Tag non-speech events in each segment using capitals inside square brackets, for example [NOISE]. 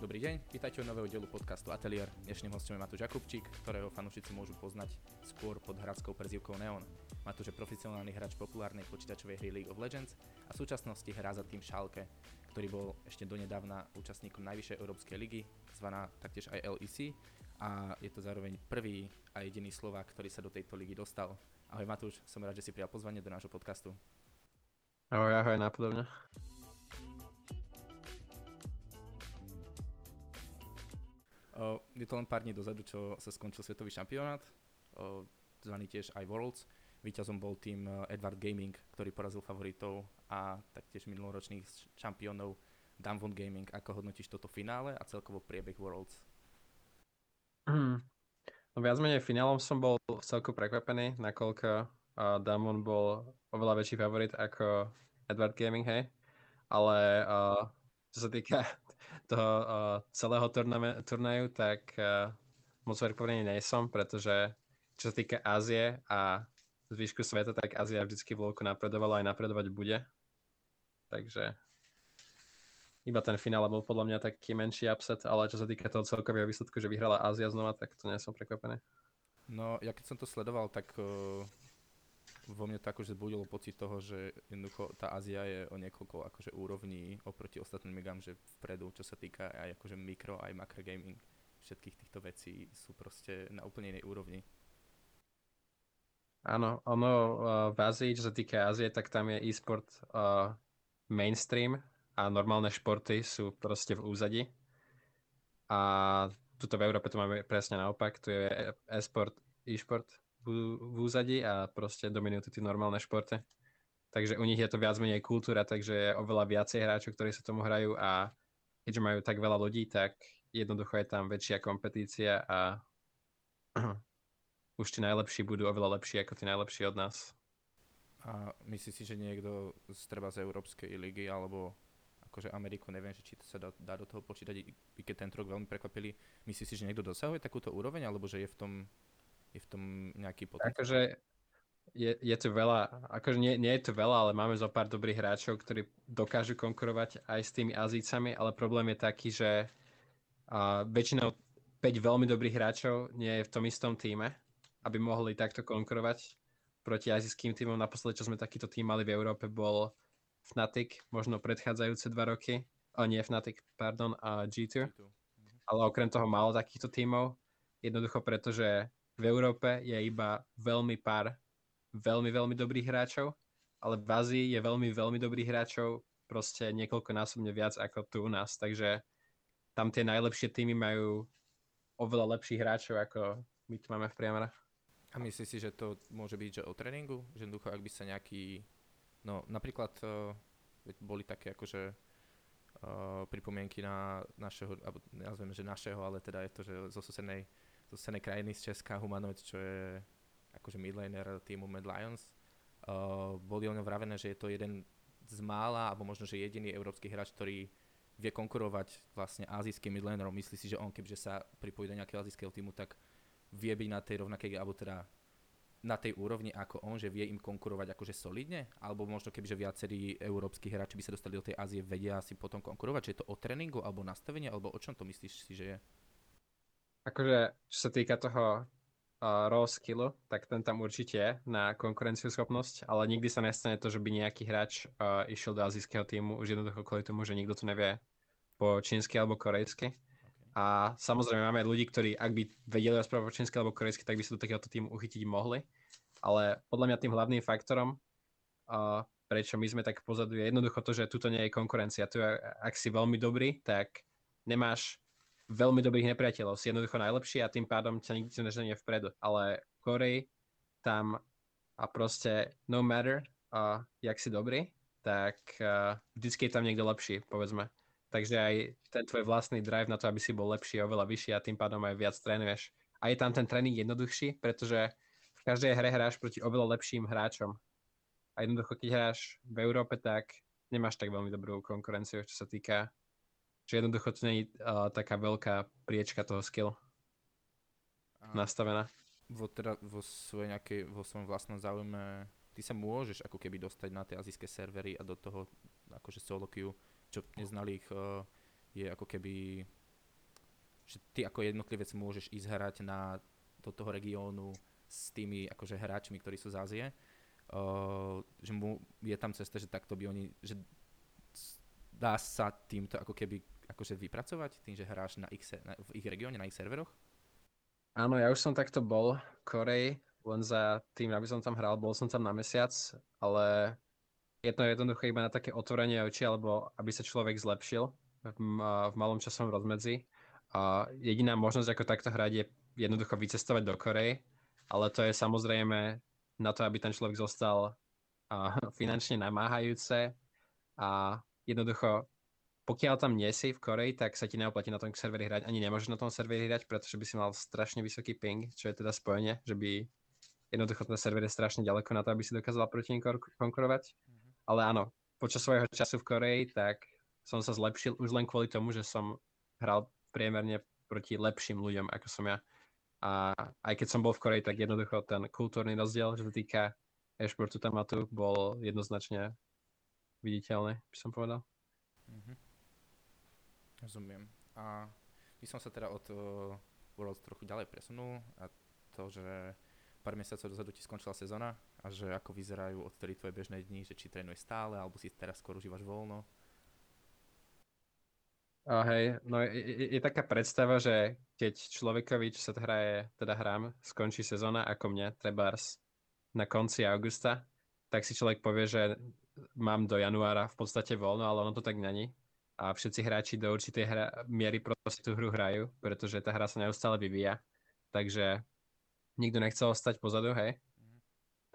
Dobrý deň, vítajte u nového dielu podcastu Atelier. Dnešným hostom je Matúš Jakubčík, ktorého fanúšici môžu poznať skôr pod hradskou prezivkou Neon. Matúš je profesionálny hráč populárnej počítačovej hry League of Legends a v súčasnosti hrá za tým Schalke, ktorý bol ešte donedávna účastníkom najvyššej európskej ligy, zvaná taktiež aj LEC a je to zároveň prvý a jediný Slovák, ktorý sa do tejto ligy dostal. Ahoj Matúš, som rád, že si prijal pozvanie do nášho podcastu. Ahoj, ahoj, napodobne. Je to len pár dní dozadu, čo sa skončil svetový šampionát, zvaný tiež aj Worlds. Výťazom bol tým Edward Gaming, ktorý porazil favoritov a taktiež minuloročných šampiónov Damwon Gaming. Ako hodnotíš toto finále a celkovo priebeh Worlds? Mm. No viac menej finálom som bol celku prekvapený, nakoľko uh, Damwon bol oveľa väčší favorit ako Edward Gaming, hej. Ale uh, čo sa týka toho celého turnaju, tak uh, moc prekvapený nie som, pretože čo sa týka Ázie a zvyšku sveta, tak Ázia vždycky v napredovala aj napredovať bude. Takže iba ten finále bol podľa mňa taký menší upset, ale čo sa týka toho celkového výsledku, že vyhrala Ázia znova, tak to nie som prekvapený. No, ja keď som to sledoval, tak uh, vo mne to akože zbudilo pocit toho, že jednoducho tá Ázia je o niekoľko akože úrovní oproti ostatným ligám, že vpredu, čo sa týka aj akože mikro, aj makro gaming, všetkých týchto vecí sú proste na úplne inej úrovni. Áno, ono uh, v Ázii, čo sa týka Ázie, tak tam je e-sport uh, mainstream a normálne športy sú proste v úzadi. A tuto v Európe to máme presne naopak, tu je e-sport, e-sport v, úzadi a proste dominujú tie normálne športy. Takže u nich je to viac menej kultúra, takže je oveľa viacej hráčov, ktorí sa tomu hrajú a keďže majú tak veľa ľudí, tak jednoducho je tam väčšia kompetícia a [CLEARS THROAT] už tí najlepší budú oveľa lepší ako tí najlepší od nás. A myslíš si, že niekto z treba z Európskej ligy alebo akože Ameriku, neviem, či to sa dá, dá do toho počítať, i keď ten rok veľmi prekvapili. Myslíš si, že niekto dosahuje takúto úroveň, alebo že je v tom, je v tom nejaký potenciál? Akože je, je to veľa, akože nie, nie je to veľa, ale máme zo pár dobrých hráčov, ktorí dokážu konkurovať aj s tými Azícami, ale problém je taký, že uh, väčšinou 5 veľmi dobrých hráčov nie je v tom istom týme aby mohli takto konkurovať proti azijským týmom. Naposledy, čo sme takýto tým mali v Európe, bol Fnatic, možno predchádzajúce dva roky. O, nie Fnatic, pardon, a G2. Mhm. Ale okrem toho málo takýchto tímov. Jednoducho preto, že v Európe je iba veľmi pár veľmi, veľmi dobrých hráčov, ale v Ázii je veľmi, veľmi dobrých hráčov proste niekoľkonásobne viac ako tu u nás, takže tam tie najlepšie týmy majú oveľa lepších hráčov, ako my tu máme v priamere. A myslíš si, že to môže byť že o tréningu? Že jednoducho, ak by sa nejaký... No napríklad uh, boli také akože uh, pripomienky na našeho, alebo nazveme, že našeho, ale teda je to, že zo susednej, zo susednej krajiny z Česka Humanoid, čo je akože midlaner týmu Mad Lions. Uh, boli o ňom vravené, že je to jeden z mála, alebo možno, že jediný európsky hráč, ktorý vie konkurovať vlastne azijským midlanerom. Myslí si, že on kebyže sa pripojí do nejakého azijského týmu, tak vie byť na tej rovnakej, alebo teda na tej úrovni ako on, že vie im konkurovať akože solidne? Alebo možno kebyže viacerí európsky hráči by sa dostali do tej Ázie, vedia si potom konkurovať? Že je to o tréningu, alebo nastavenie, alebo o čom to myslíš si, že je? Akože, čo sa týka toho uh, raw skillu, tak ten tam určite je na konkurencieschopnosť, ale nikdy sa nestane to, že by nejaký hráč uh, išiel do azijského týmu už jednoducho kvôli tomu, že nikto tu nevie po čínsky alebo korejsky. A samozrejme máme ľudí, ktorí ak by vedeli rozprávať po čínsky alebo korejsky, tak by sa do takéhoto týmu uchytiť mohli. Ale podľa mňa tým hlavným faktorom, uh, prečo my sme tak pozadu, je jednoducho to, že tuto nie je konkurencia. Tu, ak si veľmi dobrý, tak nemáš veľmi dobrých nepriateľov. Si jednoducho najlepší a tým pádom ťa nikdy neženie vpredu. Ale Korej tam a proste no matter, uh, jak si dobrý, tak uh, vždycky je tam niekto lepší, povedzme. Takže aj ten tvoj vlastný drive na to, aby si bol lepší, oveľa vyšší a tým pádom aj viac trénuješ. A je tam ten tréning jednoduchší, pretože v každej hre hráš proti oveľa lepším hráčom. A jednoducho, keď hráš v Európe, tak nemáš tak veľmi dobrú konkurenciu, čo sa týka, že jednoducho to nie je uh, taká veľká priečka toho skill a nastavená. Vo, teda, vo, svojej nejakej, vo svojom vlastnom záujme ty sa môžeš ako keby dostať na tie azijské servery a do toho akože solo queue čo neznalých eh, je ako keby že ty ako jednotlivec môžeš ísť hrať na, do toho regiónu s tými akože hráčmi, ktorí sú z Ázie. Uh, že mu je tam cesta, že takto by oni, že dá sa týmto ako keby akože vypracovať, tým, že hráš na ich, na, v ich regióne, na ich serveroch? Áno, ja už som takto bol v Koreji, len za tým, aby som tam hral, bol som tam na mesiac, ale je to jednoducho iba na také otvorenie očí, alebo aby sa človek zlepšil v, v malom časovom rozmedzi. A jediná možnosť, ako takto hrať, je jednoducho vycestovať do Korei, ale to je samozrejme na to, aby ten človek zostal [LAUGHS] finančne namáhajúce a jednoducho pokiaľ tam nie si v Koreji, tak sa ti neoplatí na tom serveri hrať, ani nemôžeš na tom serveri hrať, pretože by si mal strašne vysoký ping, čo je teda spojenie, že by jednoducho ten server je strašne ďaleko na to, aby si dokázal proti ním konkurovať. Mm-hmm. Ale áno, počas svojho času v Koreji, tak som sa zlepšil už len kvôli tomu, že som hral priemerne proti lepším ľuďom, ako som ja. A aj keď som bol v Koreji, tak jednoducho ten kultúrny rozdiel, čo sa týka e-športu tam a tu, bol jednoznačne viditeľný, by som povedal. Mm-hmm. Rozumiem. A by som sa teda od uh, trochu ďalej presunul a to, že pár mesiacov dozadu ti skončila sezóna a že ako vyzerajú odtedy tvoje bežné dni, že či trénuješ stále, alebo si teraz skôr užívaš voľno. A hej, no je, je, je taká predstava, že keď človekovi, čo sa hraje, teda hrám, skončí sezóna ako mne, trebárs na konci augusta, tak si človek povie, že mám do januára v podstate voľno, ale ono to tak není a všetci hráči do určitej hra, miery proste tú hru hrajú, pretože tá hra sa neustále vyvíja. Takže nikto nechce ostať pozadu, hej. Mm.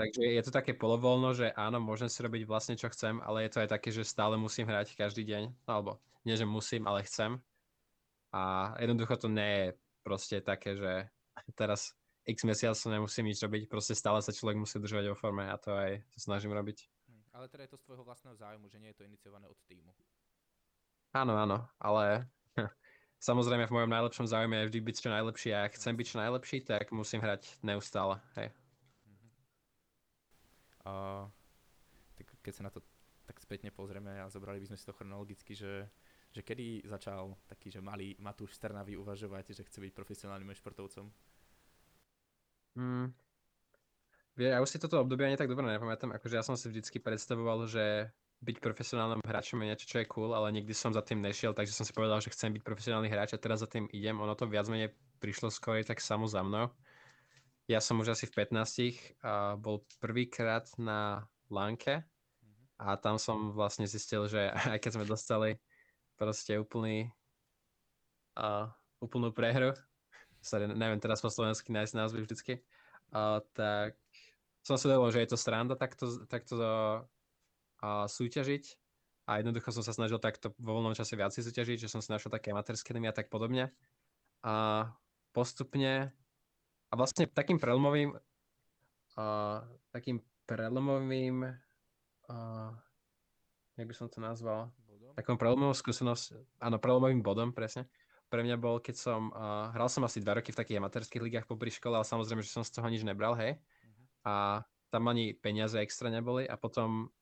Takže je to také polovoľno, že áno, môžem si robiť vlastne čo chcem, ale je to aj také, že stále musím hrať každý deň. Alebo nie, že musím, ale chcem. A jednoducho to nie je proste také, že teraz x mesiacov nemusím nič robiť, proste stále sa človek musí držať vo forme a to aj sa snažím robiť. Hm, ale teda je to z tvojho vlastného zájmu, že nie je to iniciované od týmu. Áno, áno, ale [LAUGHS] samozrejme v mojom najlepšom záujme je vždy byť čo najlepší a ak chcem byť čo najlepší, tak musím hrať neustále. Hej. Uh, tak keď sa na to tak spätne pozrieme a zobrali by sme si to chronologicky, že, že kedy začal taký, že malý Matúš Strnavý uvažovať, že chce byť profesionálnym športovcom? Mm. Ja už si toto obdobie ani tak dobre nepamätám, akože ja som si vždycky predstavoval, že byť profesionálnym hráčom je niečo, čo je cool, ale nikdy som za tým nešiel, takže som si povedal, že chcem byť profesionálny hráč a teraz za tým idem. Ono to viac menej prišlo skôr tak samo za mnou. Ja som už asi v 15 a bol prvýkrát na Lanke a tam som vlastne zistil, že [LAUGHS] aj keď sme dostali proste úplný uh, úplnú prehru, sorry, neviem teraz po slovensky nájsť názvy vždycky, uh, tak som si dovolil, že je to sranda takto, takto a súťažiť a jednoducho som sa snažil takto vo voľnom čase viacej súťažiť, že som si našiel také amatérske a tak podobne. A postupne a vlastne takým prelomovým a, takým prelomovým a, jak by som to nazval bodom? prelomovou skúsenosť, áno, prelomovým bodom, presne. Pre mňa bol, keď som, uh, hral som asi dva roky v takých amatérských ligách popri škole, ale samozrejme, že som z toho nič nebral, hej. Uh-huh. A tam ani peniaze extra neboli a potom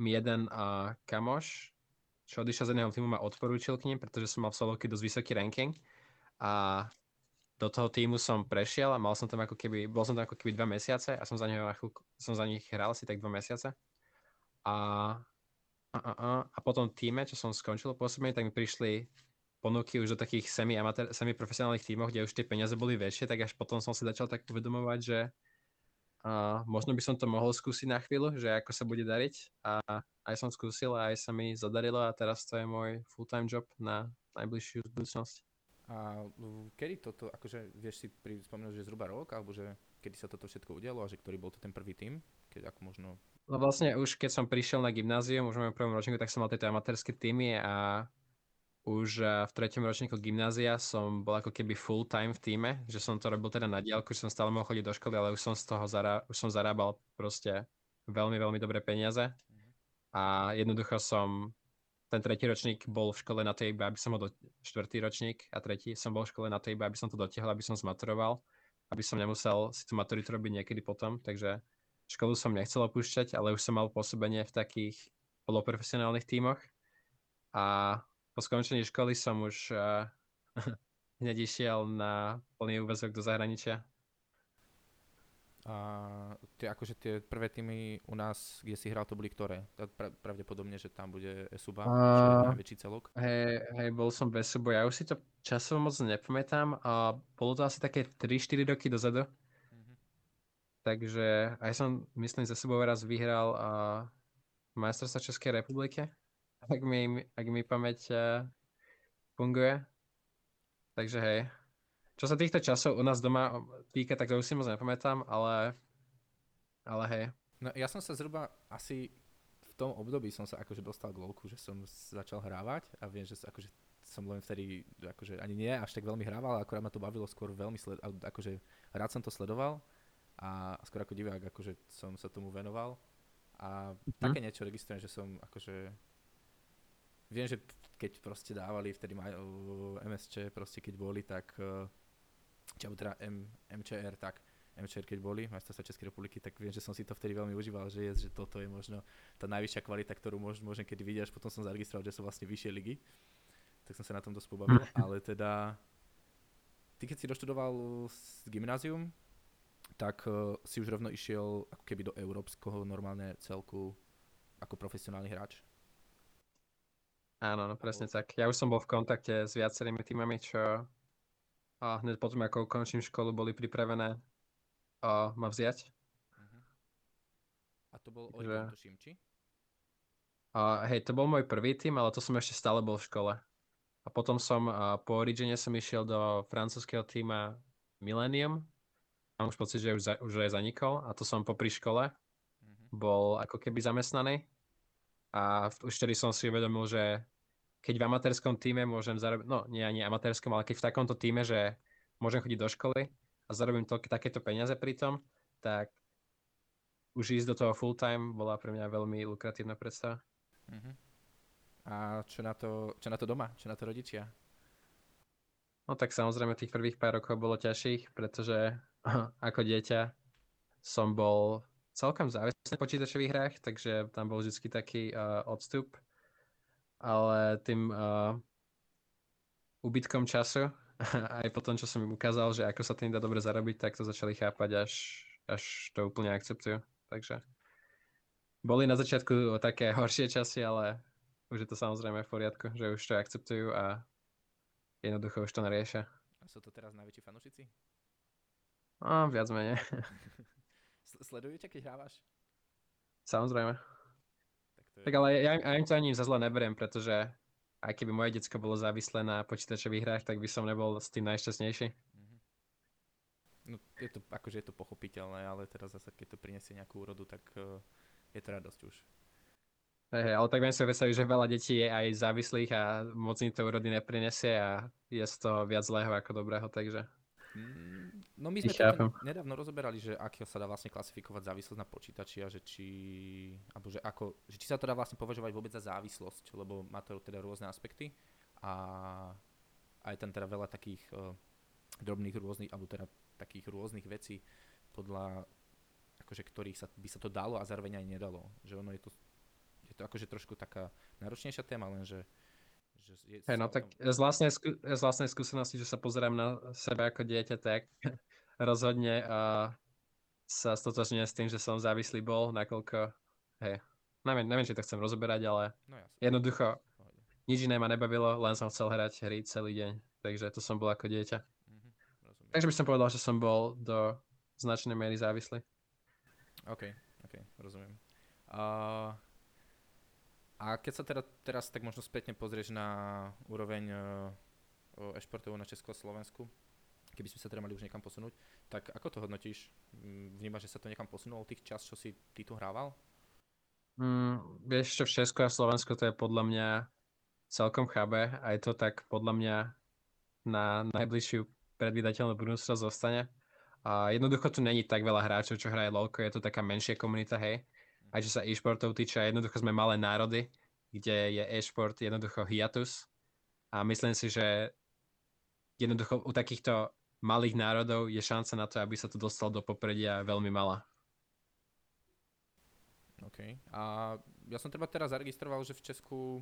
mi jeden a kamoš, čo odišiel z jedného týmu, ma odporúčil k ním, pretože som mal v solovke dosť vysoký ranking a do toho týmu som prešiel a mal som tam ako keby, bol som tam ako keby dva mesiace a som za, neho som za nich hral si tak dva mesiace. A, a, a, a, potom týme, čo som skončil pôsobenie, tak mi prišli ponuky už do takých semi, semi profesionálnych tímov, kde už tie peniaze boli väčšie, tak až potom som si začal tak uvedomovať, že a možno by som to mohol skúsiť na chvíľu, že ako sa bude dariť a aj som skúsil a aj sa mi zadarilo a teraz to je môj full-time job na najbližšiu budúcnosť. A kedy toto, akože vieš si spomenúť, že zhruba rok, alebo že kedy sa toto všetko udialo a že ktorý bol to ten prvý tým? Keď ako možno... No vlastne už keď som prišiel na gymnázium, už v prvom ročníku, tak som mal tieto amatérske týmy a už eh, v treťom ročníku gymnázia som bol ako keby full time v týme, že som to robil teda na diálku, že som stále mohol chodiť do školy, ale už som z toho zará, už som zarábal proste veľmi, veľmi dobré peniaze. A jednoducho som ten tretí ročník bol v škole na tej iba, aby som ho do... štvrtý ročník a tretí som bol v škole na tej iba, aby som to dotiahol, aby som zmaturoval, aby som nemusel si tú maturitu robiť niekedy potom, takže školu som nechcel opúšťať, ale už som mal pôsobenie v takých poloprofesionálnych tímoch a po skončení školy som už [LAUGHS] uh, hneď išiel na plný úvezok do zahraničia. A tie, akože tie prvé týmy u nás, kde si hral, to boli ktoré? Pra, pravdepodobne, že tam bude Esuba, uh, najväčší celok. Hej, hej, bol som bez Esubo, ja už si to časovo moc nepamätám a bolo to asi také 3-4 roky dozadu. Uh-huh. Takže aj som, myslím, za sebou raz vyhral uh, majstrovstva Českej republiky, ak mi, ak mi pamäť uh, funguje. Takže hej, čo sa týchto časov u nás doma týka, tak to už si moc nepamätám, ale, ale hej. No ja som sa zhruba asi v tom období som sa akože dostal k LoLku, že som začal hrávať a viem, že akože som len vtedy akože ani nie až tak veľmi hrával, akorát ma to bavilo skôr veľmi sled, akože rád som to sledoval a skôr ako divák akože som sa tomu venoval a hm. také niečo registrujem, že som akože viem, že keď proste dávali vtedy majú MSČ, proste keď boli, tak uh, či teda M, MČR, tak MČR keď boli, majstrovstvá Českej republiky, tak viem, že som si to vtedy veľmi užíval, že je, že toto je možno tá najvyššia kvalita, ktorú môž, môžem kedy vidieť, až potom som zaregistroval, že sú vlastne vyššie ligy. Tak som sa na tom dosť pobavil, [LAUGHS] ale teda ty keď si doštudoval z gymnázium, tak uh, si už rovno išiel ako keby do európskeho normálne celku ako profesionálny hráč. Áno, no presne tak. Ja už som bol v kontakte s viacerými týmami, čo a hneď potom, ako ukončím školu, boli pripravené a ma vziať. Uh-huh. A to bol Origon, že... tuším, či? A, hej, to bol môj prvý tým, ale to som ešte stále bol v škole. A potom som, a po Origine som išiel do francúzského týma Millennium. Mám už pocit, že už, za, už je zanikol a to som popri škole uh-huh. bol ako keby zamestnaný. A už vtedy som si uvedomil, že keď v amatérskom týme môžem zarobiť, no nie ani amatérskom, ale keď v takomto týme, že môžem chodiť do školy a zarobím to, takéto peniaze pri tom, tak už ísť do toho full time bola pre mňa veľmi lukratívna predstava. Uh-huh. A čo na, to, čo na to doma? Čo na to rodičia? No tak samozrejme tých prvých pár rokov bolo ťažších, pretože [LAUGHS] ako dieťa som bol celkom závislý na počítačových hrách, takže tam bol vždy taký uh, odstup ale tým uh, ubytkom času, [LAUGHS] aj po tom, čo som im ukázal, že ako sa tým dá dobre zarobiť, tak to začali chápať, až, až to úplne akceptujú. Takže boli na začiatku také [LAUGHS] horšie časy, ale už je to samozrejme v poriadku, že už to akceptujú a jednoducho už to nariešia. A sú to teraz najväčší fanúšici? No, viac menej. [LAUGHS] Sledujú ťa, keď hrávaš? Samozrejme. Tak ale ja, ja im to ani za zle neberiem, pretože aj keby moje decko bolo závislé na počítačových hrách, tak by som nebol s tým najšťastnejší. Mhm. No je to, akože je to pochopiteľné, ale teraz zase keď to prinesie nejakú úrodu, tak uh, je to radosť už. Hey, hey, ale tak viem si predstaviť, že veľa detí je aj závislých a moc im to úrody neprinesie a je z toho viac zlého ako dobrého, takže... No my sme to nedávno rozoberali, že ako sa dá vlastne klasifikovať závislosť na počítači a že či, alebo že, ako, že či sa to dá vlastne považovať vôbec za závislosť, lebo má to teda rôzne aspekty a aj tam teda veľa takých uh, drobných rôznych, alebo teda takých rôznych vecí podľa akože ktorých sa, by sa to dalo a zároveň aj nedalo. Že ono je to, je to akože trošku taká náročnejšia téma, lenže že je hey, no tak z vlastnej, skú, z vlastnej skúsenosti, že sa pozerám na seba ako dieťa, tak [LAUGHS] rozhodne uh, sa stotožňujem s tým, že som závislý bol, nakoľko, hej, neviem, neviem, či to chcem rozoberať, ale no, jednoducho nič iné ma nebavilo, len som chcel hrať hry celý deň, takže to som bol ako dieťa. Mm-hmm, takže by som povedal, že som bol do značnej miery závislý. OK, OK, rozumiem. Uh, a keď sa teda teraz tak možno spätne pozrieš na úroveň e-športov na Česku a Slovensku, keby sme sa teda mali už niekam posunúť, tak ako to hodnotíš? Vnímaš, že sa to niekam posunulo tých čas, čo si ty tu hrával? Mm, vieš čo, v a Slovensku to je podľa mňa celkom chábe a je to tak podľa mňa na najbližšiu predvydateľnú budúcnosť zostane. A jednoducho tu není tak veľa hráčov, čo hraje LoLko, je to taká menšia komunita, hej aj čo sa e-športov týče, jednoducho sme malé národy, kde je e-šport jednoducho hiatus a myslím si, že jednoducho u takýchto malých národov je šanca na to, aby sa to dostal do popredia veľmi malá. OK. A ja som treba teraz zaregistroval, že v Česku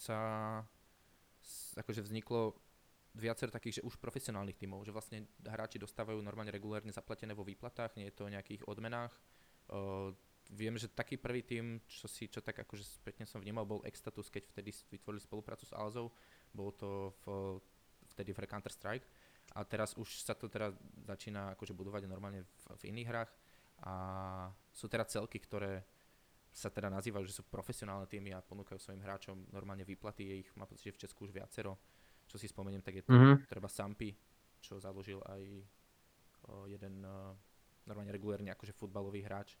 sa akože vzniklo viacero takých, že už profesionálnych tímov, že vlastne hráči dostávajú normálne regulérne zaplatené vo výplatách, nie je to o nejakých odmenách. Viem, že taký prvý tým, čo si, čo tak akože spätne som vnímal, bol Extatus, keď vtedy vytvorili spoluprácu s Alzou, bolo to v, vtedy v Counter-Strike. A teraz už sa to teraz začína akože budovať normálne v, v iných hrách. A sú teda celky, ktoré sa teda nazývajú, že sú profesionálne týmy a ponúkajú svojim hráčom normálne výplaty, je ich, má pocit, že v Česku už viacero. Čo si spomeniem, tak je to mm-hmm. treba Sampi, čo založil aj o, jeden o, normálne regulérny akože futbalový hráč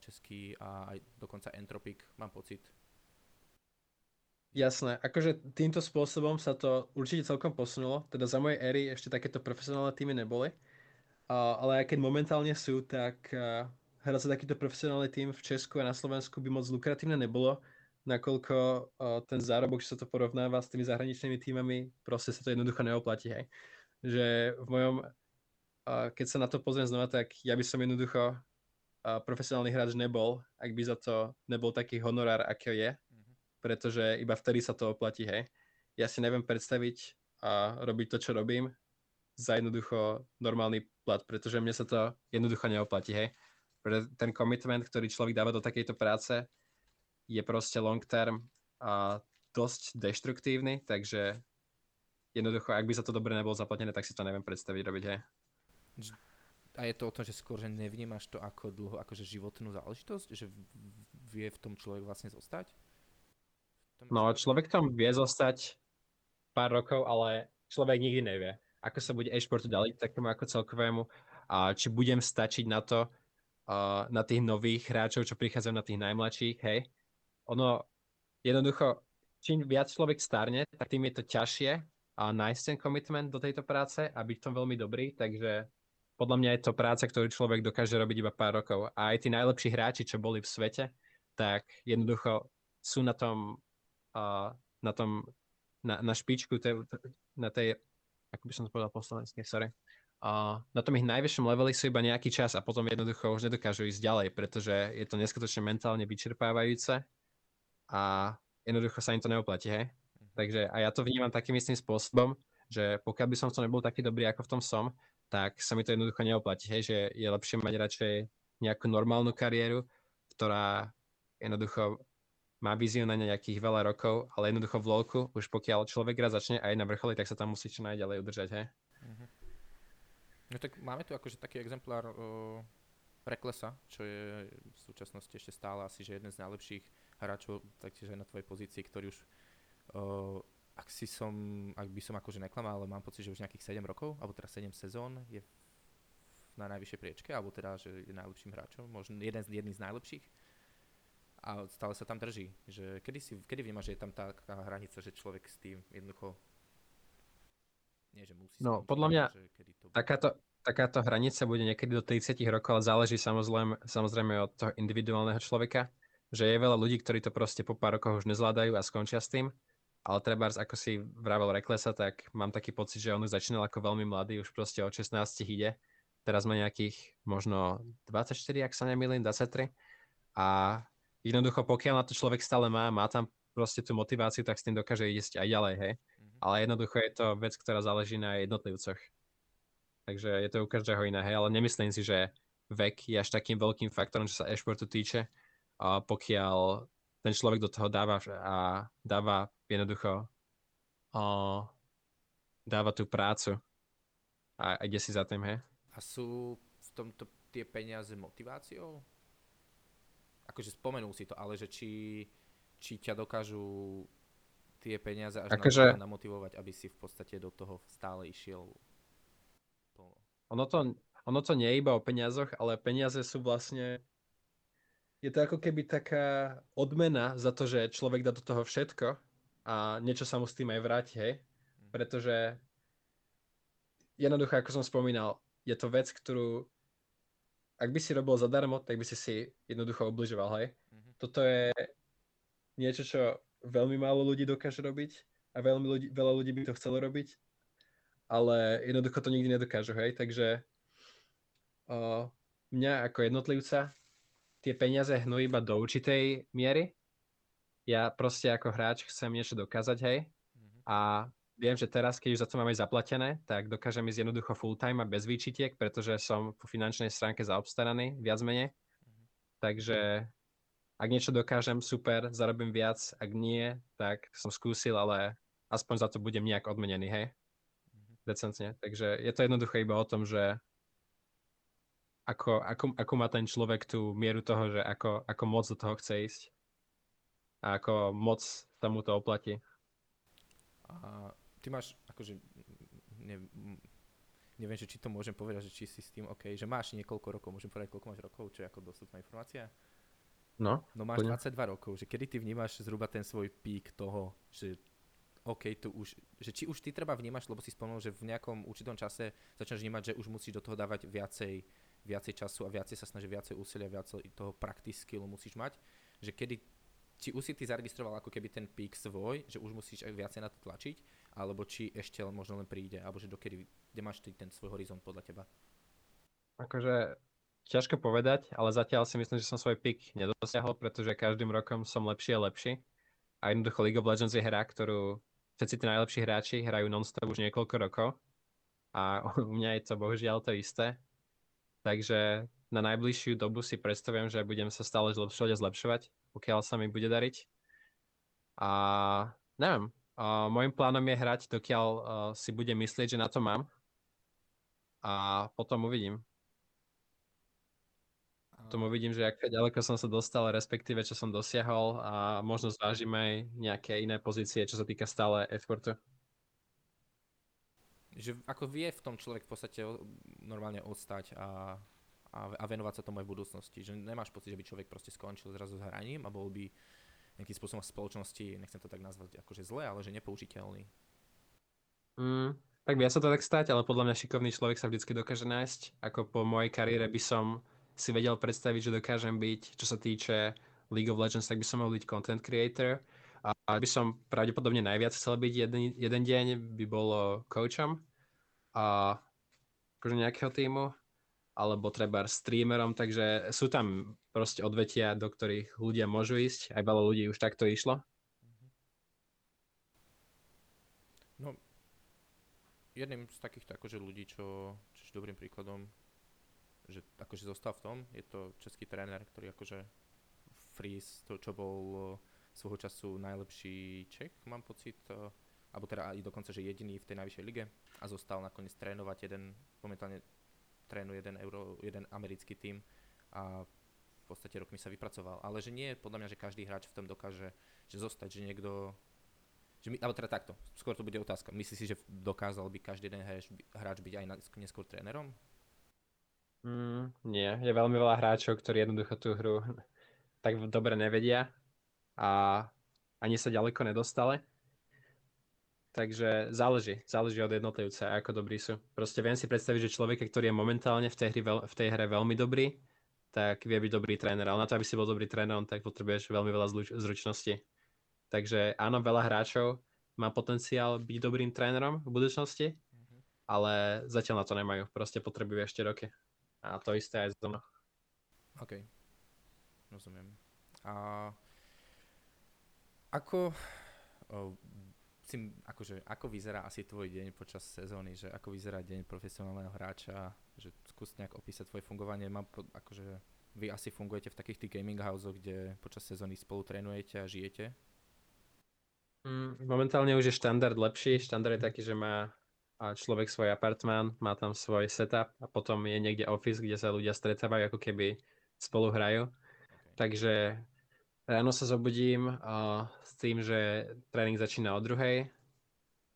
český a aj dokonca Entropic, mám pocit. Jasné, akože týmto spôsobom sa to určite celkom posunulo, teda za mojej éry ešte takéto profesionálne týmy neboli, ale aj keď momentálne sú, tak uh, hrať za takýto profesionálny tým v Česku a na Slovensku by moc lukratívne nebolo, nakoľko uh, ten zárobok, že sa to porovnáva s tými zahraničnými týmami, proste sa to jednoducho neoplatí. Hej. Že v mojom, keď sa na to pozriem znova, tak ja by som jednoducho profesionálny hráč nebol, ak by za to nebol taký honorár, aký je, mm-hmm. pretože iba vtedy sa to oplatí. Hej. Ja si neviem predstaviť a robiť to, čo robím, za jednoducho normálny plat, pretože mne sa to jednoducho neoplatí. Hej ten commitment, ktorý človek dáva do takejto práce, je proste long term a dosť deštruktívny, takže jednoducho, ak by sa to dobre nebolo zaplatené, tak si to neviem predstaviť robiť, hej. A je to o tom, že skôr, že nevnímaš to ako dlho, akože životnú záležitosť, že vie v tom človek vlastne zostať? No, človek tam vie zostať pár rokov, ale človek nikdy nevie, ako sa bude e-športu ďalej takému ako celkovému a či budem stačiť na to, uh, na tých nových hráčov, čo prichádzajú na tých najmladších, hej. Ono jednoducho, čím viac človek starne, tak tým je to ťažšie a nájsť ten commitment do tejto práce a byť v tom veľmi dobrý, takže podľa mňa je to práca, ktorú človek dokáže robiť iba pár rokov. A aj tí najlepší hráči, čo boli v svete, tak jednoducho sú na tom, uh, na tom, na, na špičku, tej, na tej, ako by som to povedal po slovensky, sorry, a na tom ich najvyššom leveli sú iba nejaký čas a potom jednoducho už nedokážu ísť ďalej, pretože je to neskutočne mentálne vyčerpávajúce a jednoducho sa im to neoplatí, hej? Mhm. Takže a ja to vnímam takým istým spôsobom, že pokiaľ by som to nebol taký dobrý, ako v tom som, tak sa mi to jednoducho neoplatí, hej? Že je lepšie mať radšej nejakú normálnu kariéru, ktorá jednoducho má víziu na nejakých veľa rokov, ale jednoducho v LoLku, už pokiaľ človek raz začne aj na vrcholi, tak sa tam musí čo najďalej udržať, hej? Mm-hmm. No tak máme tu akože taký exemplár uh, Reklesa, čo je v súčasnosti ešte stále asi že jeden z najlepších hráčov, taktiež aj na tvojej pozícii, ktorý už uh, ak si som, ak by som akože neklamal, ale mám pocit, že už nejakých 7 rokov, alebo teda 7 sezón je na najvyššej priečke, alebo teda, že je najlepším hráčom, možno jeden z, jedný z najlepších. A stále sa tam drží. Že kedy, si, kedy vnímaš, že je tam tá, tá hranica, že človek s tým jednoducho nie, že musí no, podľa mňa to takáto, takáto hranica bude niekedy do 30 rokov, ale záleží samozrejme, samozrejme od toho individuálneho človeka, že je veľa ľudí, ktorí to proste po pár rokoch už nezvládajú a skončia s tým. Ale treba, ako si vravel Reklesa, tak mám taký pocit, že on už začínal ako veľmi mladý, už proste od 16 ide. Teraz má nejakých možno 24, ak sa nemýlim, 23. A jednoducho, pokiaľ na to človek stále má, má tam proste tú motiváciu, tak s tým dokáže ísť aj ďalej, hej ale jednoducho je to vec, ktorá záleží na jednotlivcoch. Takže je to u každého iné, hej, ale nemyslím si, že vek je až takým veľkým faktorom, čo sa e-športu týče, a pokiaľ ten človek do toho dáva a dáva jednoducho a dáva tú prácu a, a ide si za tým, hej. A sú v tomto tie peniaze motiváciou? Akože spomenul si to, ale že či, či ťa dokážu tie peniaze až akože... namotivovať, aby si v podstate do toho stále išiel plno. Ono to, ono to nie je iba o peniazoch, ale peniaze sú vlastne je to ako keby taká odmena za to, že človek dá do toho všetko a niečo sa mu s tým aj vráti, hej? Mhm. Pretože jednoducho, ako som spomínal, je to vec, ktorú ak by si robil zadarmo, tak by si si jednoducho obližoval, hej? Mm-hmm. Toto je niečo, čo veľmi málo ľudí dokáže robiť a veľmi ľudí, veľa ľudí by to chcelo robiť, ale jednoducho to nikdy nedokážu, hej, takže uh, mňa ako jednotlivca tie peniaze hnú iba do určitej miery. Ja proste ako hráč chcem niečo dokázať, hej, mm-hmm. a viem, že teraz, keď už za to máme zaplatené, tak dokážem ísť jednoducho full time a bez výčitiek, pretože som po finančnej stránke zaobstaraný, viac menej. Takže ak niečo dokážem, super, zarobím viac, ak nie, tak som skúsil, ale aspoň za to budem nejak odmenený, hej? Decentne. Takže je to jednoducho iba o tom, že ako, ako, ako má ten človek tú mieru toho, že ako, ako moc do toho chce ísť a ako moc sa mu to oplatí. A ty máš, akože, ne, neviem, že či to môžem povedať, že či si s tým OK, že máš niekoľko rokov, môžem povedať, koľko máš rokov, čo je ako dostupná informácia? No. No máš poďme. 22 rokov, že kedy ty vnímaš zhruba ten svoj pík toho, že OK, tu už, že či už ty treba vnímaš, lebo si spomenul, že v nejakom určitom čase začneš vnímať, že už musíš do toho dávať viacej, viacej času a viacej sa snaží viacej úsilia, viacej toho practice skillu musíš mať, že kedy či už si ty zaregistroval ako keby ten pík svoj, že už musíš aj viacej na to tlačiť, alebo či ešte možno len príde, alebo že dokedy, kde máš ty ten svoj horizont podľa teba? Akože ťažko povedať, ale zatiaľ si myslím, že som svoj pík nedosiahol, pretože každým rokom som lepší a lepší. A jednoducho League of Legends je hra, ktorú všetci tí najlepší hráči hrajú non-stop už niekoľko rokov. A [LAUGHS] u mňa je to bohužiaľ to isté. Takže na najbližšiu dobu si predstavujem, že budem sa stále zlepšovať a zlepšovať, pokiaľ sa mi bude dariť. A neviem, uh, môjim plánom je hrať, dokiaľ uh, si budem myslieť, že na to mám. A potom uvidím. Potom uvidím, že aké ďaleko som sa dostal, respektíve čo som dosiahol a možno zvážim aj nejaké iné pozície, čo sa týka stále effortu. Že ako vie v tom človek v podstate normálne odstať a a, a venovať sa tomu aj v budúcnosti. Že nemáš pocit, že by človek proste skončil zrazu s hraním a bol by nejakým spôsobom v spoločnosti, nechcem to tak nazvať akože zle, ale že nepoužiteľný. Mm, tak by ja sa to tak stať, ale podľa mňa šikovný človek sa vždycky dokáže nájsť. Ako po mojej kariére by som si vedel predstaviť, že dokážem byť, čo sa týče League of Legends, tak by som mohol byť content creator. A by som pravdepodobne najviac chcel byť jeden, jeden deň, by bolo coachom a akože nejakého týmu alebo treba streamerom, takže sú tam proste odvetia, do ktorých ľudia môžu ísť, aj veľa ľudí už takto išlo. No, jedným z takýchto akože ľudí, čo, čo je dobrým príkladom, že akože zostal v tom, je to český tréner, ktorý akože Freeze, to čo bol svojho času najlepší Čech, mám pocit, alebo teda aj dokonca, že jediný v tej najvyššej lige a zostal nakoniec trénovať jeden momentálne trénuje jeden, euro, jeden americký tím a v podstate rokmi sa vypracoval. Ale že nie podľa mňa, že každý hráč v tom dokáže že zostať, že niekto že my, alebo teda takto, skôr to bude otázka. Myslíš si, že dokázal by každý jeden hráč, hráč byť aj neskôr trénerom? Mm, nie, je veľmi veľa hráčov, ktorí jednoducho tú hru tak dobre nevedia a ani sa ďaleko nedostali. Takže záleží, záleží od jednotlivca, ako dobrí sú. Proste viem si predstaviť, že človek, ktorý je momentálne v tej, hry, v tej hre veľmi dobrý, tak vie byť dobrý tréner. Ale na to, aby si bol dobrý tréner, tak potrebuješ veľmi veľa zručností. Takže áno, veľa hráčov má potenciál byť dobrým trénerom v budúcnosti, mm-hmm. ale zatiaľ na to nemajú. Proste potrebujú ešte roky. A to isté aj zo mnou. OK. Rozumiem. A ako si, akože, ako vyzerá asi tvoj deň počas sezóny, že ako vyzerá deň profesionálneho hráča, že skús nejak opísať tvoje fungovanie. Mám, akože, vy asi fungujete v takých tých gaming houseoch, kde počas sezóny spolu trénujete a žijete? Mm, momentálne už je štandard lepší. Štandard je taký, že má človek svoj apartmán, má tam svoj setup a potom je niekde office, kde sa ľudia stretávajú, ako keby spolu hrajú. Okay. Takže Ráno sa zobudím uh, s tým, že tréning začína o druhej,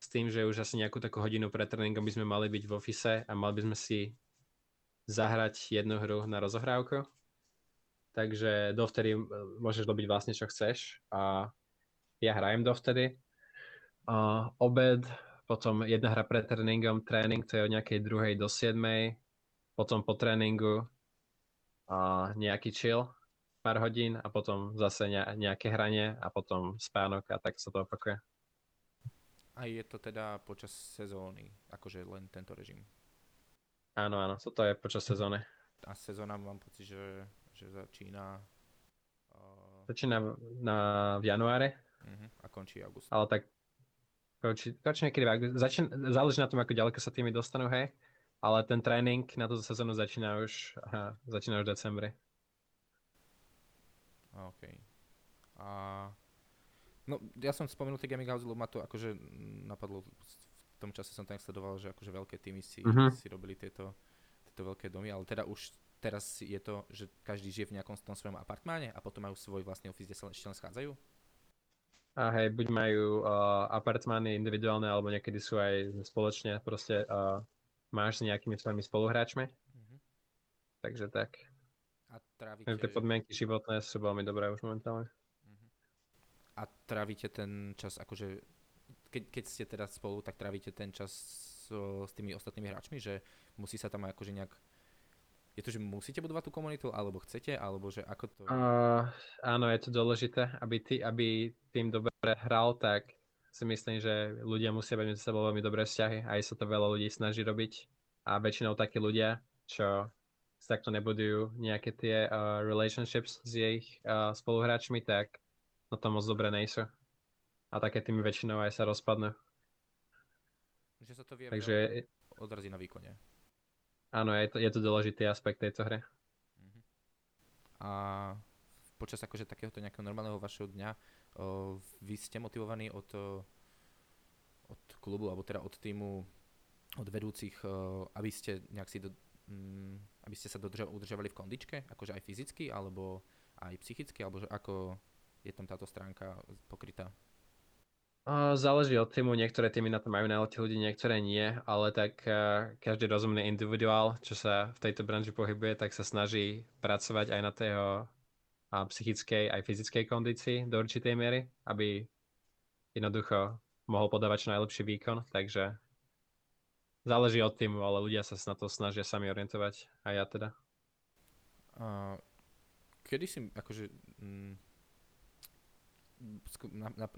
s tým, že už asi nejakú takú hodinu pred tréningom by sme mali byť v ofise a mali by sme si zahrať jednu hru na rozohrávku. Takže dovtedy môžeš dobiť vlastne čo chceš a ja hrajem dovtedy. Uh, obed, potom jedna hra pred tréningom, tréning to je od nejakej druhej do siedmej, potom po tréningu uh, nejaký chill pár hodín a potom zase nejaké hranie a potom spánok a tak sa to opakuje. A je to teda počas sezóny, akože len tento režim? Áno, áno, toto je počas sezóny. A sezóna mám pocit, že, že začína... Uh... Začína na, v januári. Uh-huh, a končí august. Ale tak Coach, coach niekedy, začín, záleží na tom, ako ďaleko sa tými dostanú, hej. Ale ten tréning na túto sezónu začína už, aha, začína už v decembri. OK. A... No, ja som spomenul tie gaming house, lebo ma to akože napadlo, v tom čase som tam sledoval, že akože veľké týmy si, uh-huh. si robili tieto, tieto veľké domy, ale teda už teraz je to, že každý žije v nejakom tom svojom apartmáne a potom majú svoj vlastný office, kde sa ešte len schádzajú? A hej, buď majú uh, apartmány individuálne, alebo niekedy sú aj spoločne, proste uh, máš s nejakými svojimi spoluhráčmi. Uh-huh. Takže tak. A trávite... Tie podmienky životné sú veľmi dobré už momentálne. Uh-huh. A trávite ten čas, akože keď, keď ste teda spolu, tak trávite ten čas so, s tými ostatnými hráčmi, že musí sa tam akože nejak je to, že musíte budovať tú komunitu, alebo chcete, alebo že ako to... Uh, áno, je to dôležité, aby, ty, aby tým dobre hral, tak si myslím, že ľudia musia mať medzi sebou veľmi dobré vzťahy. Aj sa to veľa ľudí snaží robiť. A väčšinou takí ľudia, čo sa takto nebudujú nejaké tie uh, relationships s ich uh, spoluhráčmi, tak na to moc dobre nejsú. A také tými väčšinou aj sa rozpadnú. Že sa to vie Takže... odrazí na výkone. Áno, je to, je to dôležitý aspekt tejto hry. Mhm. A počas akože takéhoto nejakého normálneho vašeho dňa o, vy ste motivovaní od, od klubu, alebo teda od týmu, od vedúcich, o, aby ste nejak si do, mm, aby ste sa dodrža, udržovali v kondičke, akože aj fyzicky, alebo aj psychicky, alebo že ako je tam táto stránka pokrytá? Záleží od týmu, niektoré týmy na to majú najlepšie ľudí, niektoré nie, ale tak každý rozumný individuál, čo sa v tejto branži pohybuje, tak sa snaží pracovať aj na tej psychickej aj fyzickej kondícii do určitej miery, aby jednoducho mohol podávať čo najlepší výkon, takže záleží od týmu, ale ľudia sa na to snažia sami orientovať, a ja teda. Uh, kedy si, akože, mm,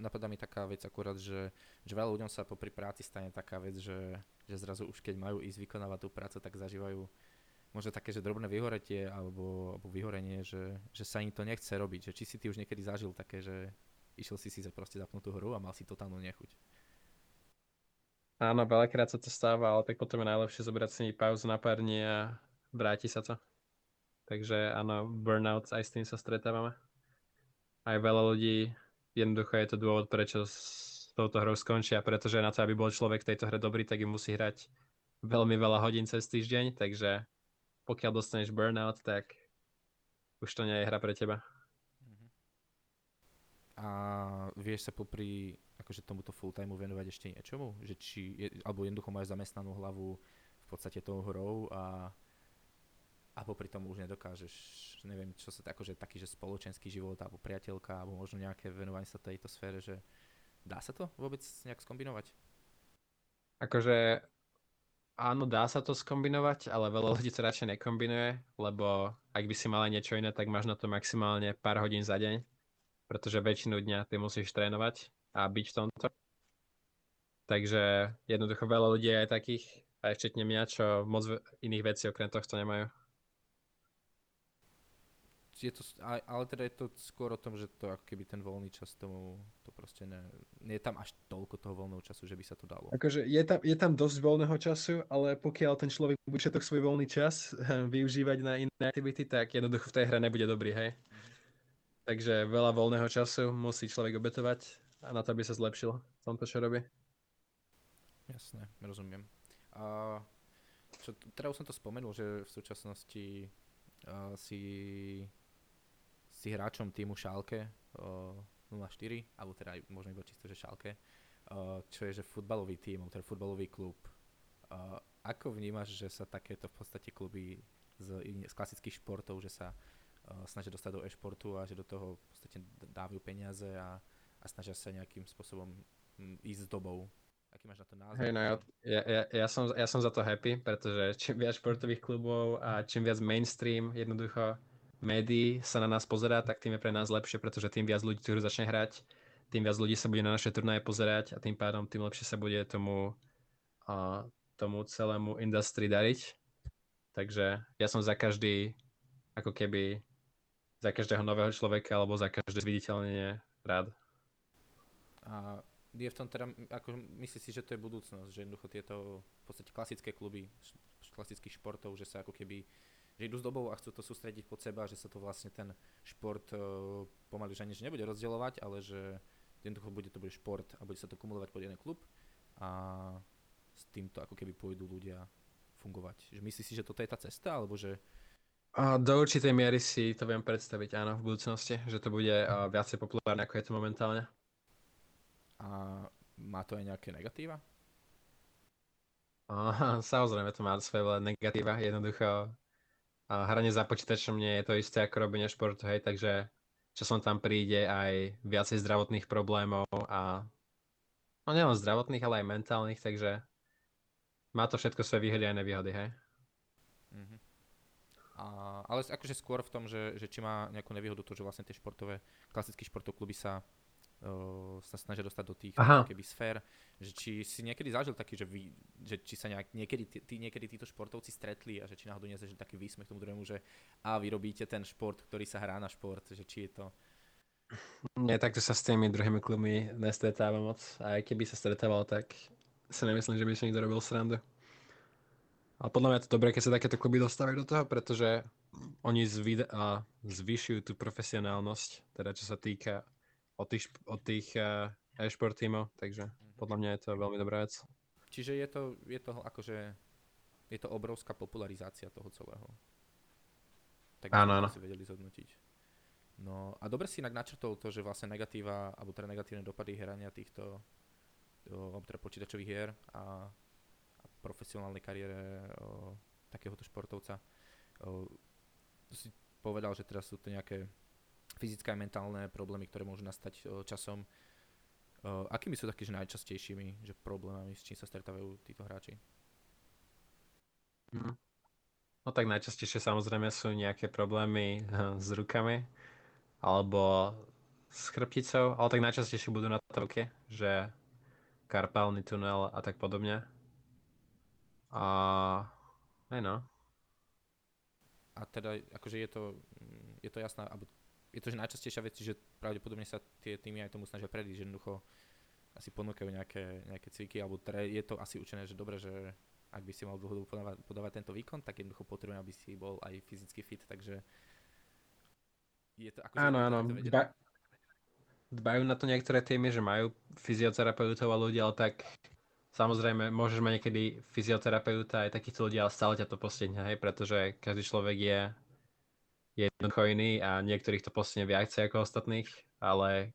napadá mi taká vec akurát, že, že veľa ľuďom sa popri práci stane taká vec, že, že zrazu už keď majú ísť vykonávať tú prácu, tak zažívajú možno také, že drobné vyhoretie alebo, alebo vyhorenie, že, že sa im to nechce robiť. Že či si ty už niekedy zažil také, že išiel si si proste zapnúť tú hru a mal si totálnu nechuť. Áno, veľakrát sa to stáva, ale tak potom je najlepšie zobrať si pauzu na pár dní a vráti sa to. Takže áno, burnout, aj s tým sa stretávame. Aj veľa ľudí jednoducho je to dôvod, prečo s touto hrou skončia, pretože na to, aby bol človek v tejto hre dobrý, tak im musí hrať veľmi veľa hodín cez týždeň, takže pokiaľ dostaneš burnout, tak už to nie je hra pre teba. Mhm. A vieš sa popri akože tomuto full time venovať ešte niečomu? Že či, je, alebo jednoducho máš zamestnanú hlavu v podstate tou hrou a a popri tom už nedokážeš, neviem, čo sa akože taký, že spoločenský život alebo priateľka alebo možno nejaké venovanie sa tejto sfére, že dá sa to vôbec nejak skombinovať? Akože áno, dá sa to skombinovať, ale veľa ľudí to radšej nekombinuje, lebo ak by si mala niečo iné, tak máš na to maximálne pár hodín za deň, pretože väčšinu dňa ty musíš trénovať a byť v tomto. Takže jednoducho veľa ľudí je aj takých, aj včetne mňa, čo moc iných vecí okrem tohto nemajú je to, ale teda je to skôr o tom, že to ako keby ten voľný čas tomu, to proste ne, nie je tam až toľko toho voľného času, že by sa to dalo. Akože je tam, je tam dosť voľného času, ale pokiaľ ten človek bude všetok svoj voľný čas [LAUGHS] využívať na iné aktivity, tak jednoducho v tej hre nebude dobrý, hej. Mm-hmm. Takže veľa voľného času musí človek obetovať a na to, aby sa zlepšil v tomto, čo robí. Jasné, rozumiem. A čo, teda už som to spomenul, že v súčasnosti uh, si si hráčom týmu Šálke uh, 04, alebo teda možno iba čisto, že Šálke, uh, čo je že futbalový tým, teda futbalový klub. Uh, ako vnímaš, že sa takéto v podstate kluby z, z klasických športov, že sa uh, snažia dostať do e-športu a že do toho v podstate dávajú peniaze a, a snažia sa nejakým spôsobom m, ísť s dobou. Aký máš na to názor? Hey, no ja, ja, ja, som, ja som za to happy, pretože čím viac športových klubov a čím viac mainstream jednoducho médií sa na nás pozerá, tak tým je pre nás lepšie, pretože tým viac ľudí tu začne hrať, tým viac ľudí sa bude na naše turnaje pozerať a tým pádom tým lepšie sa bude tomu, a, tomu celému industrii dariť. Takže ja som za každý, ako keby za každého nového človeka alebo za každé zviditeľnenie rád. A je v tom teda, ako myslíš si, že to je budúcnosť, že jednoducho tieto v podstate klasické kluby, klasických športov, že sa ako keby že idú s dobou a chcú to sústrediť pod seba, že sa to vlastne ten šport uh, pomaly že ani že nebude rozdielovať, ale že jednoducho bude to bude šport a bude sa to kumulovať pod jeden klub a s týmto ako keby pôjdu ľudia fungovať. Že myslíš si, že toto je tá cesta, alebo že... A do určitej miery si to viem predstaviť, áno, v budúcnosti, že to bude uh, viacej populárne, ako je to momentálne. A má to aj nejaké negatíva? Uh, samozrejme, to má svoje negatíva. Jednoducho, uh, hranie za počítačom nie je to isté ako robenie športu, hej, takže časom tam príde aj viacej zdravotných problémov a no nielen zdravotných, ale aj mentálnych, takže má to všetko svoje výhody aj nevýhody, hej. Uh-huh. A, ale akože skôr v tom, že, že či má nejakú nevýhodu to, že vlastne tie športové, klasické športové kluby sa uh, sa snažia dostať do tých Aha. keby sfér, že či si niekedy zažil taký, že, vy, že či sa nejak, niekedy, tí, tí, niekedy títo športovci stretli a že či náhodou že taký výsmech tomu druhému, že a vy robíte ten šport, ktorý sa hrá na šport, že či je to... Nie, takto sa s tými druhými klubmi nestretáva moc. A aj keby sa stretával, tak si nemyslím, že by si niekto robil srandu. A podľa mňa je to dobré, keď sa takéto kluby dostávajú do toho, pretože oni zvyšujú tú profesionálnosť, teda čo sa týka od tých, od tých uh, e-šport tímov, takže mhm. podľa mňa je to veľmi dobrá vec. Čiže je to, je to akože, je to obrovská popularizácia toho celého. Tak áno, áno. si vedeli zhodnotiť. No a dobre si inak načrtol to, že vlastne negatíva, alebo teda negatívne dopady hrania týchto o, teda počítačových hier a, a profesionálnej kariére o, takéhoto športovca. O, si povedal, že teraz sú to nejaké fyzické a mentálne problémy, ktoré môžu nastať časom. Akými sú také že najčastejšími že problémami, s čím sa stretávajú títo hráči? Mm. No tak najčastejšie samozrejme sú nejaké problémy hm, s rukami alebo s chrbticou, ale tak najčastejšie budú na to ruke, že karpálny tunel a tak podobne. A aj no. A teda, akože je to, mm, je to jasná, alebo je to že najčastejšia vec, že pravdepodobne sa tie týmy aj tomu snažia predísť, že jednoducho asi ponúkajú nejaké, nejaké cviky, alebo teda je to asi učené, že dobre, že ak by si mal dlhodobo podávať, podávať tento výkon, tak jednoducho potrebujem, aby si bol aj fyzicky fit, takže je to ako... Áno, áno, Dba, dbajú na to niektoré týmy, že majú fyzioterapeutov a ľudí, ale tak samozrejme môžeš mať niekedy fyzioterapeuta aj takýchto ľudí, ale stále ťa to postihne, hej, pretože každý človek je jednoducho iný a niektorých to postane viacej ako ostatných, ale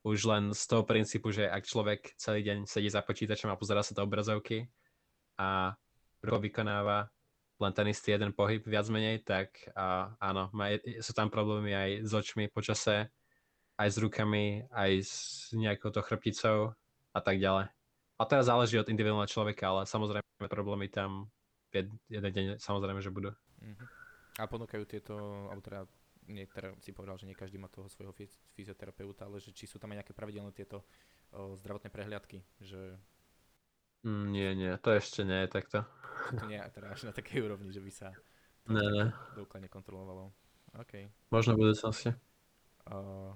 už len z toho princípu, že ak človek celý deň sedí za počítačom a pozera sa do obrazovky a ruko vykonáva len ten istý jeden pohyb viac menej, tak a, áno, má, sú tam problémy aj s očmi počase, aj s rukami, aj s nejakou to chrbticou a tak ďalej. A teraz záleží od individuálneho človeka, ale samozrejme problémy tam jeden deň samozrejme, že budú. Mm-hmm. A ponúkajú tieto, alebo teda niektoré si povedal, že nie každý má toho svojho fyzioterapeuta, ale že či sú tam aj nejaké pravidelné tieto o, zdravotné prehliadky, že... Mm, nie, nie, to ešte nie je takto. To nie je teda až na takej úrovni, že by sa to ne, ne. dokladne kontrolovalo. OK. Možno v budúcnosti. Uh,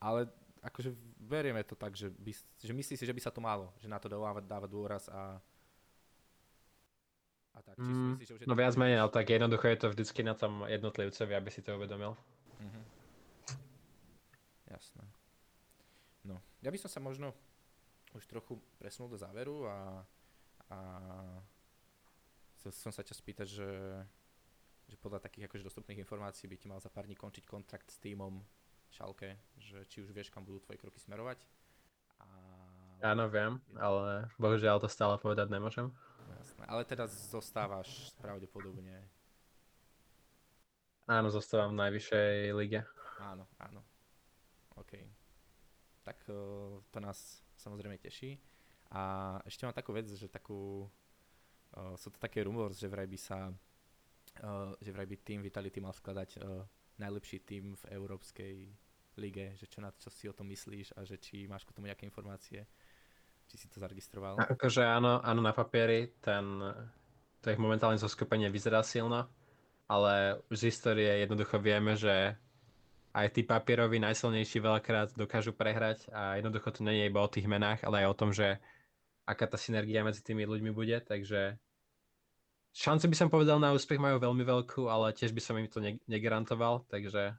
ale akože verieme to tak, že, by, že myslí si, že by sa to malo, že na to dávať, dávať dôraz a a tak, či si mm, myslíš, že už je no viac menej, ale tak jednoducho je to vždycky na tom jednotlivcovi, aby si to uvedomil. Mm-hmm. Jasné. No, ja by som sa možno už trochu presunul do záveru a, a chcel som sa ťa spýtať, že, že podľa takých akože dostupných informácií by ti mal za pár dní končiť kontrakt s týmom Šalke, že či už vieš, kam budú tvoje kroky smerovať. A... Áno, viem, ale bohužiaľ to stále povedať nemôžem. Jasné, ale teda zostávaš pravdepodobne. Áno, zostávam v najvyššej lige. Áno, áno. OK. Tak to nás samozrejme teší. A ešte mám takú vec, že takú... sú to také rumors, že vraj by sa... že vraj by tým Vitality mal skladať najlepší tým v Európskej lige, že čo, na, čo si o tom myslíš a že či máš k tomu nejaké informácie. Či si to zaregistroval? Akože áno, áno na papieri, ten, to ich momentálne zoskupenie vyzerá silno, ale už z histórie jednoducho vieme, že aj tí papieroví najsilnejší veľakrát dokážu prehrať a jednoducho to nie je iba o tých menách, ale aj o tom, že aká tá synergia medzi tými ľuďmi bude, takže šance by som povedal na úspech majú veľmi veľkú, ale tiež by som im to negarantoval, takže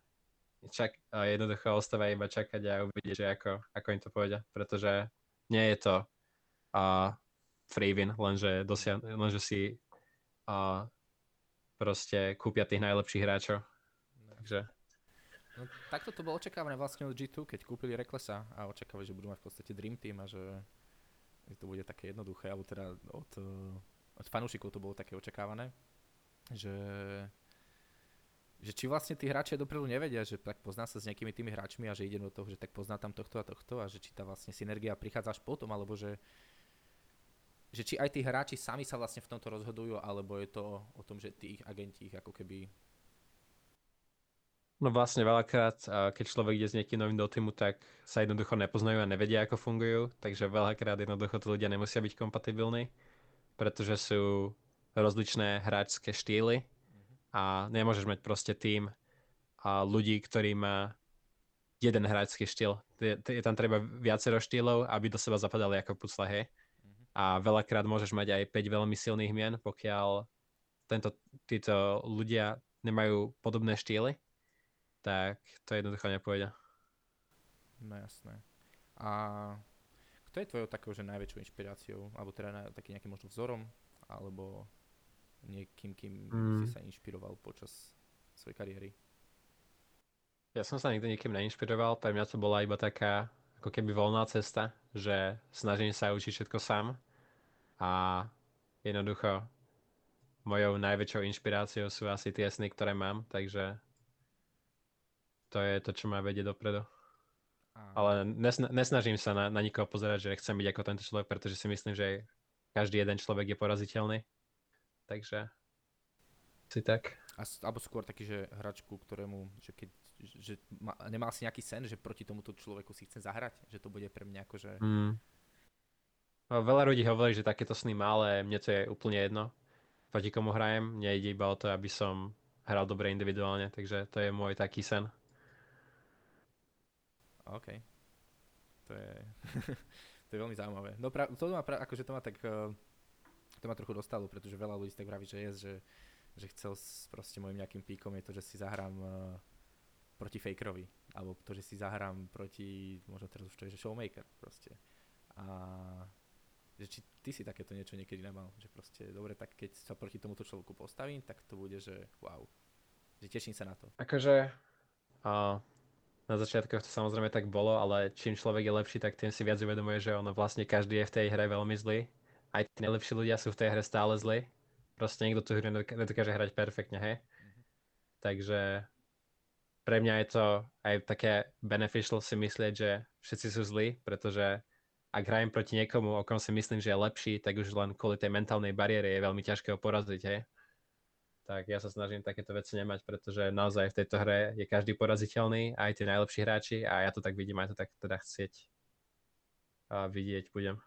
čak, jednoducho ostáva iba čakať a uvidieť, že ako, ako im to povedia, pretože nie je to uh, free win, lenže, dosiah- lenže si uh, proste kúpia tých najlepších hráčov. No. Takže... No, takto to bolo očakávané vlastne od G2, keď kúpili Reklesa a očakávali, že budú mať v podstate Dream Team a že to bude také jednoduché, alebo teda od, od fanúšikov to bolo také očakávané, že že či vlastne tí hráči dopredu nevedia, že tak pozná sa s nejakými tými hráčmi a že ide do toho, že tak pozná tam tohto a tohto a že či tá vlastne synergia prichádza až potom, alebo že, že či aj tí hráči sami sa vlastne v tomto rozhodujú, alebo je to o tom, že tí ich agenti ich ako keby... No vlastne veľakrát, keď človek ide s niekým novým do týmu, tak sa jednoducho nepoznajú a nevedia, ako fungujú, takže veľakrát jednoducho tí ľudia nemusia byť kompatibilní, pretože sú rozličné hráčské štýly a nemôžeš mať proste tým a ľudí, ktorí má jeden hráčský štýl. Je, tam treba viacero štýlov, aby do seba zapadali ako pucle, hej. A veľakrát môžeš mať aj 5 veľmi silných mien, pokiaľ tento, títo ľudia nemajú podobné štýly, tak to jednoducho nepôjde. No jasné. A kto je tvojou takou, že najväčšou inšpiráciou, alebo teda na, taký nejakým možno vzorom, alebo niekým, kým mm. si sa inšpiroval počas svojej kariéry? Ja som sa nikdy nikým neinšpiroval, pre mňa to bola iba taká ako keby voľná cesta, že snažím sa učiť všetko sám a jednoducho mojou najväčšou inšpiráciou sú asi tie sny, ktoré mám, takže to je to, čo ma vedie dopredu. Ale nesna- nesnažím sa na, na nikoho pozerať, že chcem byť ako tento človek, pretože si myslím, že každý jeden človek je poraziteľný takže si tak. A, alebo skôr taký, že hračku, ktorému, že keď že ma, nemal si nejaký sen, že proti tomuto človeku si chcem zahrať, že to bude pre mňa ako, že... Mm. No, veľa ľudí hovorí, že takéto sny má, ale mne to je úplne jedno. Proti komu hrajem, mne ide iba o to, aby som hral dobre individuálne, takže to je môj taký sen. OK. To je, [LAUGHS] to je veľmi zaujímavé. No pra, to má, pra, akože to má tak uh, to ma trochu dostalo, pretože veľa ľudí tak vraví, že je, že, že chcel s proste môjim nejakým píkom je to, že si zahrám uh, proti fakerovi, alebo to, že si zahrám proti, možno teraz už to je, že showmaker proste. A že či ty si takéto niečo niekedy nemal, že proste dobre, tak keď sa proti tomuto človeku postavím, tak to bude, že wow, že teším sa na to. Akože uh, na začiatku to samozrejme tak bolo, ale čím človek je lepší, tak tým si viac uvedomuje, že ono vlastne každý je v tej hre veľmi zlý aj tí najlepší ľudia sú v tej hre stále zlí. Proste niekto tú hru nedokáže hrať perfektne, hej. Mm-hmm. Takže pre mňa je to aj také beneficial si myslieť, že všetci sú zlí, pretože ak hrajem proti niekomu, o kom si myslím, že je lepší, tak už len kvôli tej mentálnej bariére je veľmi ťažké ho poraziť, hej. Tak ja sa snažím takéto veci nemať, pretože naozaj v tejto hre je každý poraziteľný, aj tí najlepší hráči a ja to tak vidím, aj to tak teda chcieť a vidieť budem.